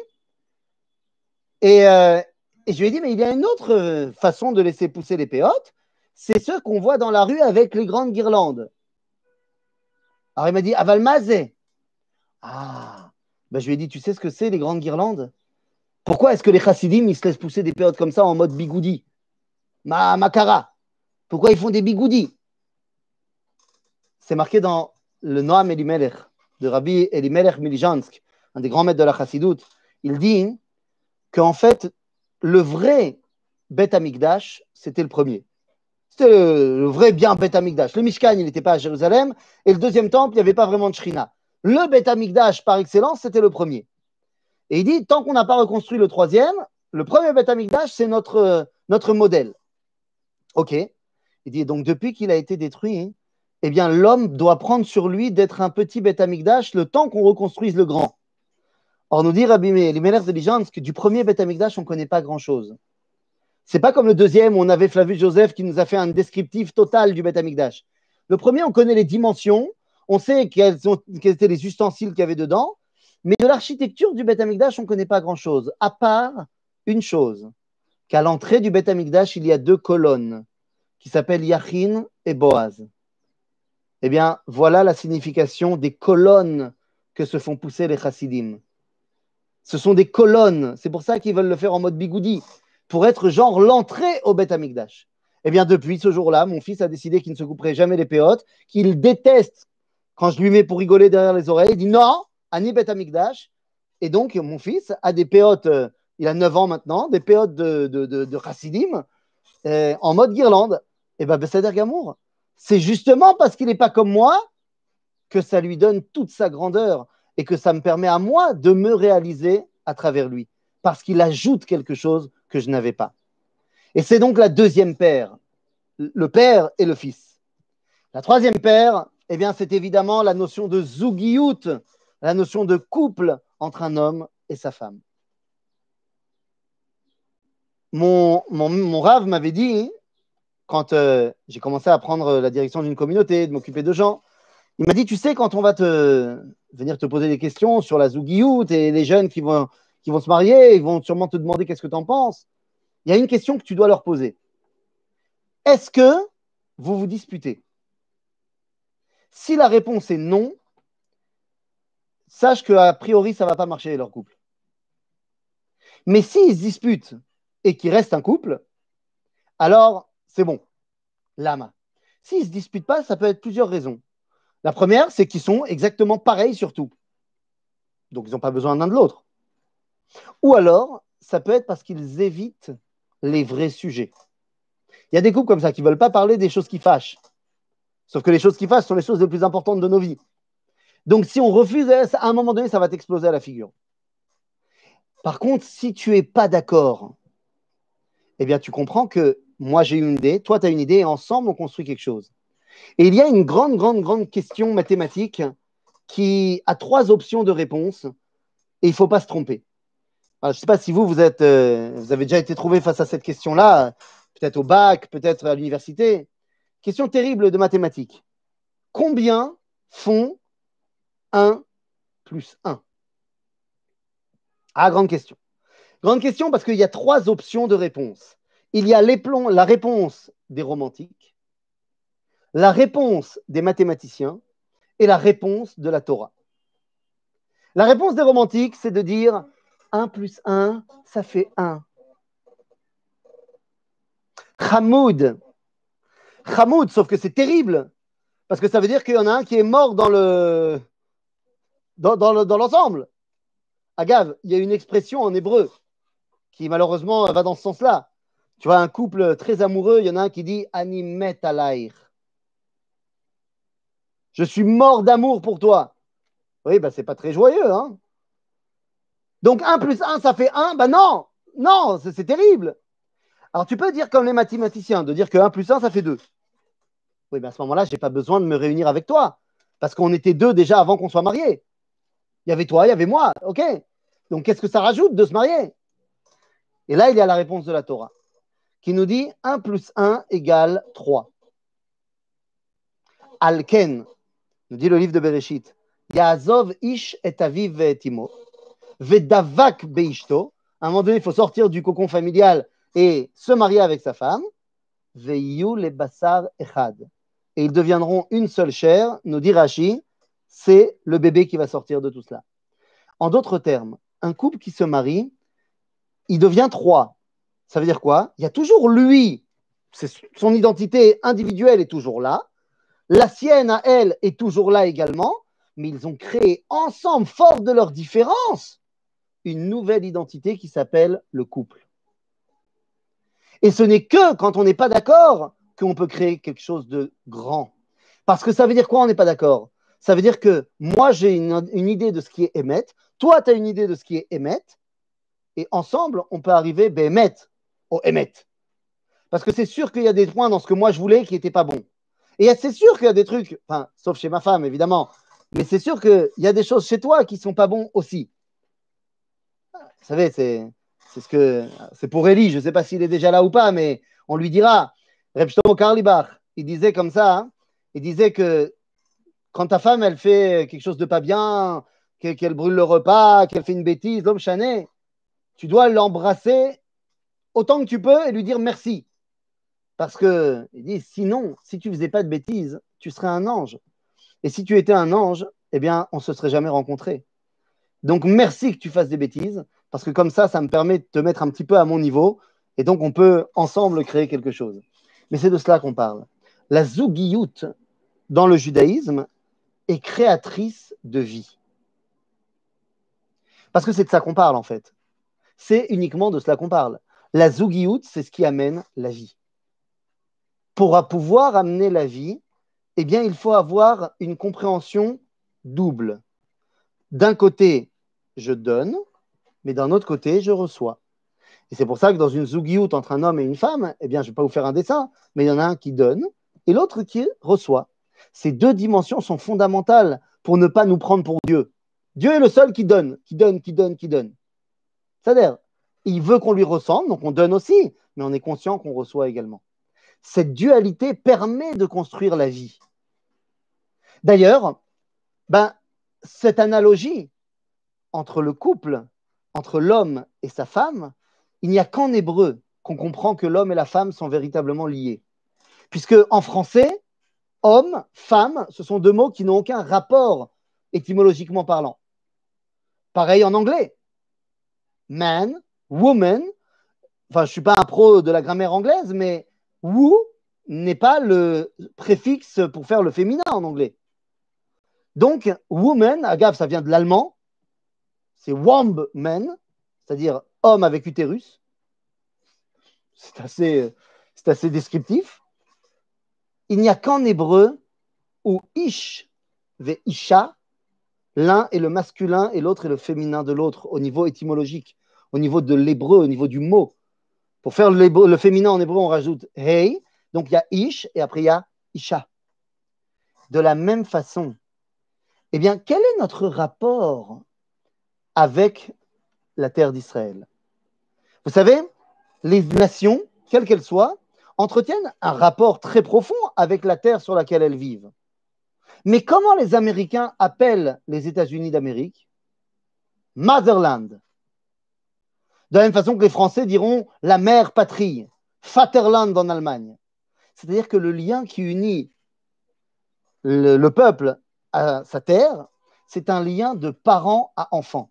Et, euh, je lui ai dit, mais il y a une autre euh, façon de laisser pousser les péotes. C'est ceux qu'on voit dans la rue avec les grandes guirlandes. Alors il m'a dit, Avalmazé. Ah, ben, je lui ai dit, tu sais ce que c'est les grandes guirlandes? Pourquoi est-ce que les chassidim, ils se laissent pousser des péotes comme ça en mode bigoudi? Ma Makara. Pourquoi ils font des bigoudis? C'est marqué dans le Noam Elimelech de Rabbi Elimelech Milijansk, un des grands maîtres de la Chassidoute. Il dit qu'en fait, le vrai Bet Amikdash, c'était le premier. C'était le, vrai bien Bet Amikdash. Le Mishkan, il n'était pas à Jérusalem. Et le deuxième temple, il n'y avait pas vraiment de Shrina. Le Bet Amikdash, par excellence, c'était le premier. Et il dit, tant qu'on n'a pas reconstruit le troisième, le premier Bet Amikdash, c'est notre, notre modèle. OK. Il dit, donc depuis qu'il a été détruit, eh bien, l'homme doit prendre sur lui d'être un petit Beth Amikdash le temps qu'on reconstruise le grand. Or, nous dit Rabbi Elimelech de que du premier Beth Amikdash, on ne connaît pas grand-chose. C'est pas comme le deuxième où on avait Flavius Joseph qui nous a fait un descriptif total du Beth Amikdash. Le premier, on connaît les dimensions, on sait quels, étaient les ustensiles qu'il y avait dedans, mais de l'architecture du Beth Amikdash, on ne connaît pas grand-chose, à part une chose, qu'à l'entrée du Beth Amikdash, il y a deux colonnes qui s'appellent Yachin et Boaz. Eh bien, voilà la signification des colonnes que se font pousser les chassidim. Ce sont des colonnes. C'est pour ça qu'ils veulent le faire en mode bigoudi, pour être genre l'entrée au Beth Amikdash. Eh bien, depuis ce jour-là, mon fils a décidé qu'il ne se couperait jamais les péotes, qu'il déteste quand je lui mets pour rigoler derrière les oreilles. Il dit non, Ani Beth Amikdash. Et donc, mon fils a des péotes, euh, il a 9 ans maintenant, des péotes de, chassidim euh, en mode guirlande. Et bien, Bessader Gamour, c'est justement parce qu'il n'est pas comme moi que ça lui donne toute sa grandeur et que ça me permet à moi de me réaliser à travers lui, parce qu'il ajoute quelque chose que je n'avais pas. Et c'est donc la deuxième paire, le père et le fils. La troisième paire, eh bien, c'est évidemment la notion de zugiyut, la notion de couple entre un homme et sa femme. Mon, mon, mon rave m'avait dit quand euh, j'ai commencé à prendre la direction d'une communauté, de m'occuper de gens, il m'a dit, tu sais, quand on va te venir te poser des questions sur la Zougiout et les jeunes qui vont, qui vont se marier, ils vont sûrement te demander qu'est-ce que tu en penses. Il y a une question que tu dois leur poser. Est-ce que vous vous disputez? Si la réponse est non, sache qu'a priori, ça ne va pas marcher leur couple. Mais s'ils se disputent et qu'ils restent un couple, alors c'est bon. Lama. S'ils ne se disputent pas, ça peut être plusieurs raisons. La première, c'est qu'ils sont exactement pareils sur tout. Donc, ils n'ont pas besoin l'un de l'autre. Ou alors, ça peut être parce qu'ils évitent les vrais sujets. Il y a des couples comme ça qui ne veulent pas parler des choses qui fâchent. Sauf que les choses qui fâchent sont les choses les plus importantes de nos vies. Donc, si on refuse, à un moment donné, ça va t'exploser à la figure. Par contre, si tu n'es pas d'accord, eh bien, tu comprends que moi j'ai une idée, toi tu as une idée, et ensemble on construit quelque chose. Et il y a une grande, grande, grande question mathématique qui a trois options de réponse, et il ne faut pas se tromper. je ne sais pas si vous, vous, êtes, euh, vous avez déjà été trouvé face à cette question-là, peut-être au bac, peut-être à l'université. Question terrible de mathématiques. Combien font 1 plus 1 Ah, grande question. Grande question parce qu'il y a trois options de réponse. Il y a la réponse des romantiques, la réponse des mathématiciens et la réponse de la Torah. La réponse des romantiques, c'est de dire 1 plus 1, ça fait 1. Hamoud. Hamoud, sauf que c'est terrible. Parce que ça veut dire qu'il y en a un qui est mort dans le l'ensemble. Agave, il y a une expression en hébreu qui malheureusement va dans ce sens-là. Tu vois, un couple très amoureux, il y en a un qui dit Animet alaïr. Je suis mort d'amour pour toi. Oui, ben c'est pas très joyeux, hein. Donc 1 plus 1, ça fait 1. Ben non, non, c'est terrible. Alors tu peux dire comme les mathématiciens, de dire que 1 plus 1, ça fait 2. Oui, ben à ce moment-là, je n'ai pas besoin de me réunir avec toi. Parce qu'on était deux déjà avant qu'on soit mariés. Il y avait toi, il y avait moi. OK Donc qu'est-ce que ça rajoute de se marier? Et là, il y a la réponse de la Torah qui nous dit 1 plus 1 égale 3. Alken, nous dit le livre de Bereshit, Yaazov ish et aviv vedavak beishto. À un moment donné, il faut sortir du cocon familial et se marier avec sa femme. Veyu le basar echad. Et ils deviendront une seule chair, nous dit Rashi, c'est le bébé qui va sortir de tout cela. En d'autres termes, un couple qui se marie, il devient trois. Ça veut dire quoi? Il y a toujours lui, son identité individuelle est toujours là, la sienne à elle est toujours là également, mais ils ont créé ensemble, fort de leurs différences, une nouvelle identité qui s'appelle le couple. Et ce n'est que quand on n'est pas d'accord qu'on peut créer quelque chose de grand. Parce que ça veut dire quoi on n'est pas d'accord? Ça veut dire que moi j'ai une, idée de ce qui est émettre, toi tu as une idée de ce qui est émettre, et ensemble on peut arriver bémet au Emet. Parce que c'est sûr qu'il y a des points dans ce que moi je voulais qui n'étaient pas bons. Et c'est sûr qu'il y a des trucs, enfin, sauf chez ma femme évidemment, mais c'est sûr qu'il y a des choses chez toi qui ne sont pas bons aussi. Vous savez, c'est, c'est ce que c'est pour Eli, je ne sais pas s'il est déjà là ou pas, mais on lui dira. Rebstomo Karlibach, il disait comme ça, hein, il disait que quand ta femme, elle fait quelque chose de pas bien, qu'elle brûle le repas, qu'elle fait une bêtise, l'homme chané, tu dois l'embrasser autant que tu peux et lui dire merci. Parce que, il dit, sinon, si tu faisais pas de bêtises, tu serais un ange. Et si tu étais un ange, eh bien, on ne se serait jamais rencontrés. Donc, merci que tu fasses des bêtises, parce que comme ça, ça me permet de te mettre un petit peu à mon niveau, et donc on peut ensemble créer quelque chose. Mais c'est de cela qu'on parle. La zougiout, dans le judaïsme, est créatrice de vie. Parce que c'est de ça qu'on parle, en fait. C'est uniquement de cela qu'on parle. La zougiout, c'est ce qui amène la vie. Pour pouvoir amener la vie, eh bien, il faut avoir une compréhension double. D'un côté, je donne, mais d'un autre côté, je reçois. Et c'est pour ça que dans une zougiout entre un homme et une femme, eh bien, je ne vais pas vous faire un dessin, mais il y en a un qui donne et l'autre qui reçoit. Ces deux dimensions sont fondamentales pour ne pas nous prendre pour Dieu. Dieu est le seul qui donne, qui donne, qui donne, qui donne. C'est-à-dire, il veut qu'on lui ressemble, donc on donne aussi, mais on est conscient qu'on reçoit également. Cette dualité permet de construire la vie. D'ailleurs, ben, cette analogie entre le couple, entre l'homme et sa femme, il n'y a qu'en hébreu qu'on comprend que l'homme et la femme sont véritablement liés. Puisque en français, homme, femme, ce sont deux mots qui n'ont aucun rapport étymologiquement parlant. Pareil en anglais. Man, woman, enfin, je ne suis pas un pro de la grammaire anglaise, mais woo n'est pas le préfixe pour faire le féminin en anglais. Donc, woman, agave, ça vient de l'allemand, c'est man, c'est-à-dire homme avec utérus. C'est assez, c'est assez descriptif. Il n'y a qu'en hébreu où ish ve isha, l'un est le masculin et l'autre est le féminin de l'autre au niveau étymologique au niveau de l'hébreu, au niveau du mot. Pour faire le, féminin en hébreu, on rajoute hey. Donc il y a ish et après il y a isha. De la même façon, eh bien, quel est notre rapport avec la terre d'Israël? Vous savez, les nations, quelles qu'elles soient, entretiennent un rapport très profond avec la terre sur laquelle elles vivent. Mais comment les Américains appellent les États-Unis d'Amérique? Motherland. De la même façon que les Français diront la mère patrie, Vaterland en Allemagne. C'est-à-dire que le lien qui unit le, peuple à sa terre, c'est un lien de parent à enfant.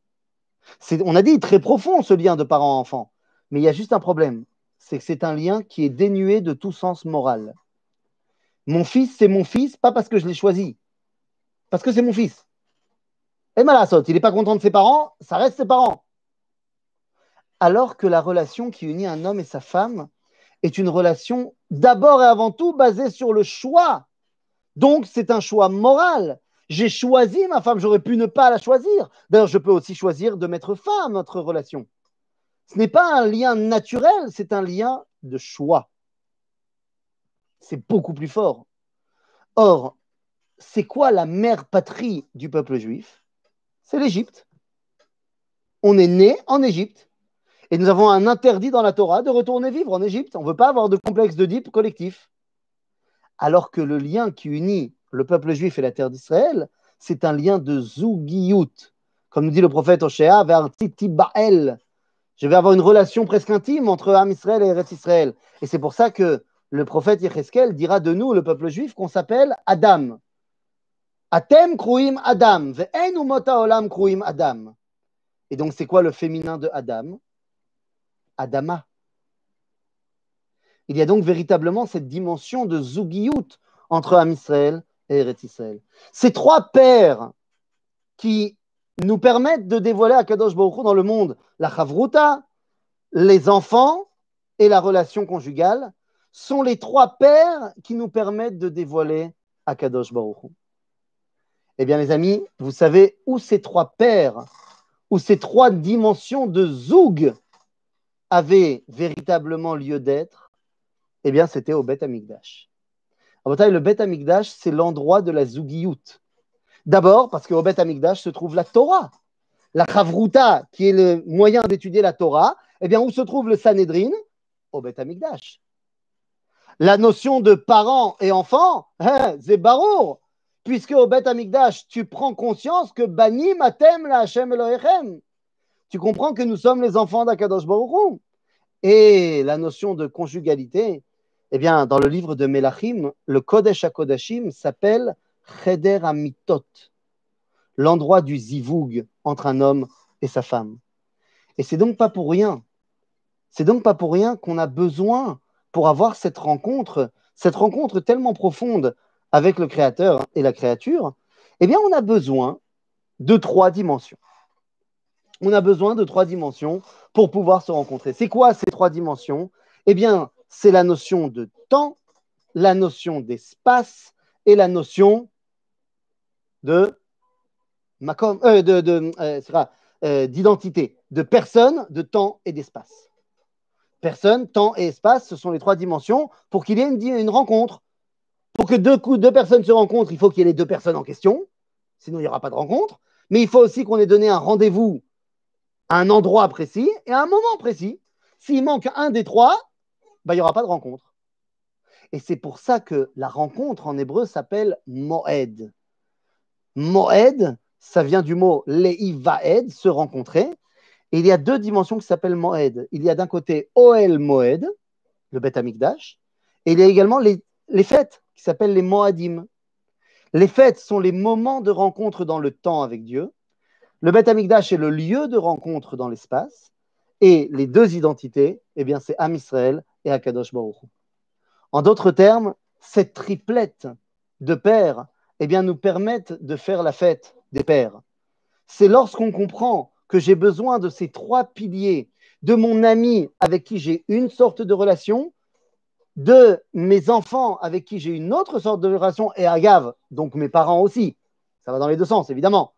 On a dit très profond ce lien de parent à enfant, mais il y a juste un problème, c'est que c'est un lien qui est dénué de tout sens moral. Mon fils, c'est mon fils, pas parce que je l'ai choisi, parce que c'est mon fils. Et Malassot, il n'est pas content de ses parents, ça reste ses parents. Alors que la relation qui unit un homme et sa femme est une relation d'abord et avant tout basée sur le choix. Donc c'est un choix moral. J'ai choisi ma femme, j'aurais pu ne pas la choisir. D'ailleurs, je peux aussi choisir de mettre fin à notre relation. Ce n'est pas un lien naturel, c'est un lien de choix. C'est beaucoup plus fort. Or, c'est quoi la mère patrie du peuple juif? C'est l'Égypte. On est né en Égypte et nous avons un interdit dans la Torah de retourner vivre en Égypte. On ne veut pas avoir de complexe d'Oedipe collectif. Alors que le lien qui unit le peuple juif et la terre d'Israël, c'est un lien de zougiyut. Comme nous dit le prophète Oshéa, Bael. Je vais avoir une relation presque intime entre Am Israël et Eretz Israël. Et c'est pour ça que le prophète Yecheskel dira de nous, le peuple juif, qu'on s'appelle Adam. Atem kruim Adam, Adam. Et donc, c'est quoi le féminin de Adam? Adama. Il y a donc véritablement cette dimension de zougiout entre Am Israël et Eretz Israël. Ces trois pères qui nous permettent de dévoiler Akadosh Baruch dans le monde, la chavruta, les enfants et la relation conjugale, sont les trois pères qui nous permettent de dévoiler Akadosh Baruch Eh bien, les amis, vous savez où ces trois pères, où ces trois dimensions de Zoug avaient véritablement lieu d'être Eh bien, c'était au Beth Amikdash. Le Beth Amikdash, c'est l'endroit de la Zougiout. D'abord, parce qu'au Beth Amikdash se trouve la Torah. La Chavruta, qui est le moyen d'étudier la Torah, eh bien, où se trouve le Sanhedrin? Au Beth Amikdash. La notion de parent et enfant, hein, c'est barour, puisque au Beth Amikdash, tu prends conscience que Bani Matem la Hashem Elohechem. Tu comprends que nous sommes les enfants d'Akadosh Et la notion de conjugalité, eh bien, dans le livre de Melachim, le Kodesh HaKodashim s'appelle Cheder Amitot, l'endroit du zivug entre un homme et sa femme. Et c'est donc pas pour rien. C'est donc pas pour rien qu'on a besoin, pour avoir cette rencontre, cette rencontre tellement profonde avec le Créateur et la créature, eh bien, on a besoin de trois dimensions. On a besoin de trois dimensions pour pouvoir se rencontrer. C'est quoi ces trois dimensions? Eh bien, c'est la notion de temps, la notion d'espace et la notion de euh, de, euh, euh, d'identité, de personne, de temps et d'espace. Personne, temps et espace, ce sont les trois dimensions pour qu'il y ait une, rencontre. Pour que deux, deux personnes se rencontrent, il faut qu'il y ait les deux personnes en question, sinon il n'y aura pas de rencontre. Mais il faut aussi qu'on ait donné un rendez-vous un endroit précis et à un moment précis. S'il manque un des trois, bah, il n'y aura pas de rencontre. Et c'est pour ça que la rencontre en hébreu s'appelle Moed. Moed, ça vient du mot Leivaed, se rencontrer. Il y a deux dimensions qui s'appellent Moed. Il y a d'un côté Oel Moed, le Bet Amikdash, et il y a également les fêtes qui s'appellent les Moadim. Les fêtes sont les moments de rencontre dans le temps avec Dieu. Le Bet Amikdash est le lieu de rencontre dans l'espace. Et les deux identités, eh bien, c'est Am Israël et Akadosh Baruch. En d'autres termes, cette triplette de pères eh bien, nous permettent de faire la fête des pères. C'est lorsqu'on comprend que j'ai besoin de ces trois piliers, de mon ami avec qui j'ai une sorte de relation, de mes enfants avec qui j'ai une autre sorte de relation, et agave, donc mes parents aussi, ça va dans les deux sens évidemment,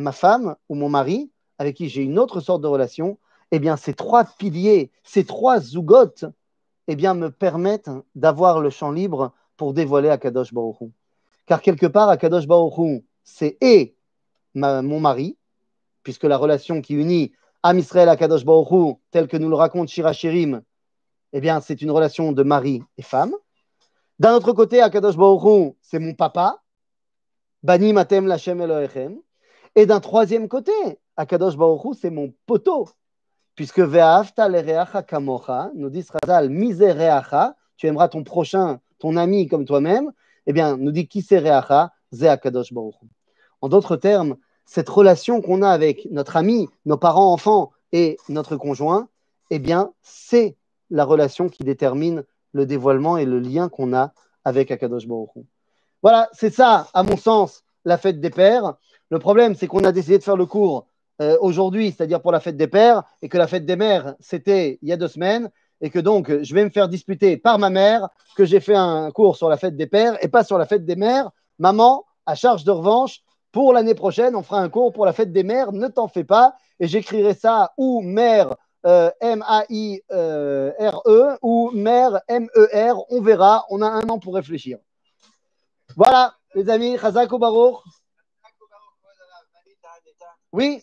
ma femme ou mon mari avec qui j'ai une autre sorte de relation, eh bien, ces trois piliers, ces trois zougotes, eh bien, me permettent d'avoir le champ libre pour dévoiler Akadosh Baruch. Car quelque part, Akadosh Baruch c'est et mon mari, puisque la relation qui unit Am Israël Akadosh Baruch Hu, telle que nous le raconte Shirachirim, eh bien, c'est une relation de mari et femme. D'un autre côté, Akadosh Baruch c'est mon papa, Bani Matem Lachem Elohechem. Et d'un troisième côté, Akadosh Baruch Hu, c'est mon poteau, puisque Ve'afta lereacha kamocha, nous dit Srazal, misereacha, tu aimeras ton prochain, ton ami comme toi-même, eh bien, nous dit qui c'est reacha, ze Akadosh Baruch Hu. En d'autres termes, cette relation qu'on a avec notre ami, nos parents, enfants et notre conjoint, eh bien, c'est la relation qui détermine le dévoilement et le lien qu'on a avec Akadosh Baruch. Voilà, c'est ça, à mon sens, la fête des pères. Le problème, c'est qu'on a décidé de faire le cours euh, aujourd'hui, c'est-à-dire pour la fête des pères, et que la fête des mères, c'était il y a deux semaines, et que donc je vais me faire disputer par ma mère que j'ai fait un cours sur la fête des pères et pas sur la fête des mères. Maman, à charge de revanche, pour l'année prochaine, on fera un cours pour la fête des mères, ne t'en fais pas, et j'écrirai ça ou mère euh, M-A-I-R-E ou mère M-E-R, on verra, on a un an pour réfléchir. Voilà, les amis, Chazak ou Baruch. Oui.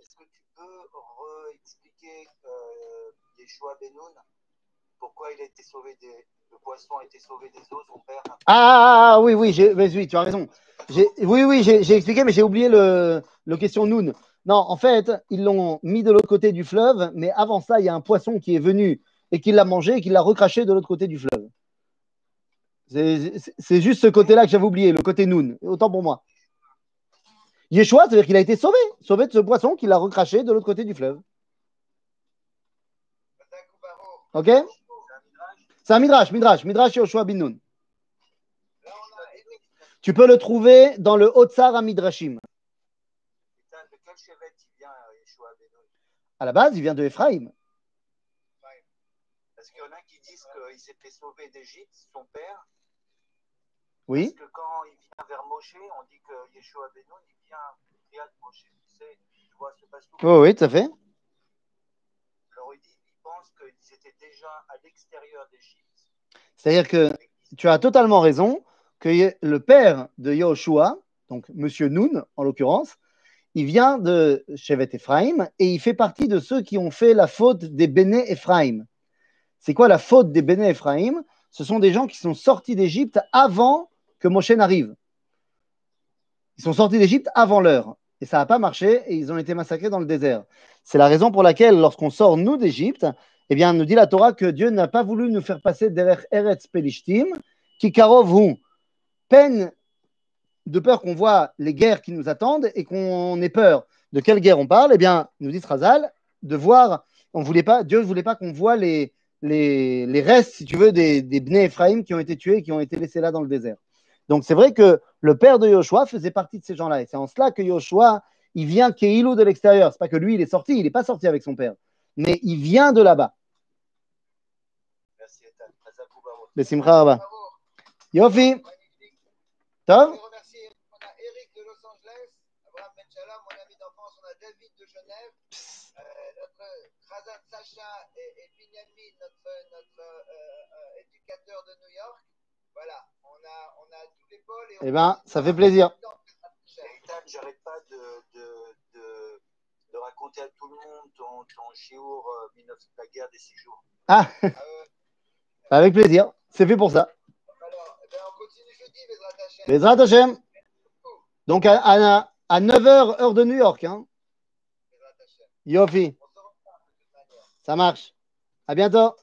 Est-ce que tu peux réexpliquer euh, Yeshua Benoun Pourquoi il a été sauvé des, le poisson a été sauvé des eaux, son père? Ah, oui, oui, oui, tu as raison. Oui, oui, j'ai expliqué, mais j'ai oublié le, le question Noun. Non, en fait, ils l'ont mis de l'autre côté du fleuve, mais avant ça, il y a un poisson qui est venu et qui l'a mangé et qui l'a recraché de l'autre côté du fleuve. C'est juste ce côté-là que j'avais oublié, le côté Noun. Autant pour moi. Yeshua, c'est-à-dire qu'il a été sauvé, sauvé de ce poisson qui l'a recraché de l'autre côté du fleuve. Ok? C'est un midrash, midrash, midrash Yeshua bin Nun. Tu peux le trouver dans le Hotzar à Midrashim. À la base, il vient de Ephraim. Parce qu'il y en a qui disent qu'il s'est fait sauver d'Égypte, son père. Oui. Parce que quand il vient vers Moshe, on dit que Yeshua Benoun, il vient via Moshe. Tu sais, tu vois ce passage. Oui, oui, tout à fait. Alors, il, dit, il pense qu'ils étaient déjà à l'extérieur d'Égypte. C'est-à-dire que tu as totalement raison que le père de Yahushua, donc Monsieur Noun en l'occurrence, il vient de Shevet Ephraim et il fait partie de ceux qui ont fait la faute des Béné Ephraim. C'est quoi la faute des Béné Ephraim? Ce sont des gens qui sont sortis d'Égypte avant que Moshe n'arrive. Ils sont sortis d'Égypte avant l'heure. Et ça n'a pas marché et ils ont été massacrés dans le désert. C'est la raison pour laquelle, lorsqu'on sort, nous, d'Égypte, eh bien, nous dit la Torah que Dieu n'a pas voulu nous faire passer derrière Eretz Pelishtim, qui karov peine de peur qu'on voit les guerres qui nous attendent et qu'on ait peur. De quelle guerre on parle? Eh bien, nous dit Razal, de voir, on voulait pas, Dieu ne voulait pas qu'on voit les, les, restes, si tu veux, des, des Bnei Ephraim qui ont été tués, qui ont été laissés là dans le désert. Donc c'est vrai que le père de Yoshua faisait partie de ces gens-là. Et c'est en cela que Yoshua, il vient Keilou de l'extérieur. C'est pas que lui, il est sorti, il n'est pas sorti avec son père. Mais il vient de là-bas. Merci, Yofi. Tov David de Genève, euh, notre Razan Sacha et, et notre, notre euh, euh, éducateur de New York. Voilà, on a, on a tous les pôles. Et eh bien, ça fait plaisir. J'arrête pas de, de, de, de, raconter à tout le monde ton, ton chiour euh, la guerre des six jours. Ah, ah Avec plaisir, c'est fait pour ça. Alors, eh ben, on continue jeudi, Bezrat Hashem. Bezrat Hashem. Donc à, à, à 9h, heure de New York. Hein. Yofi. Ça marche. À bientôt.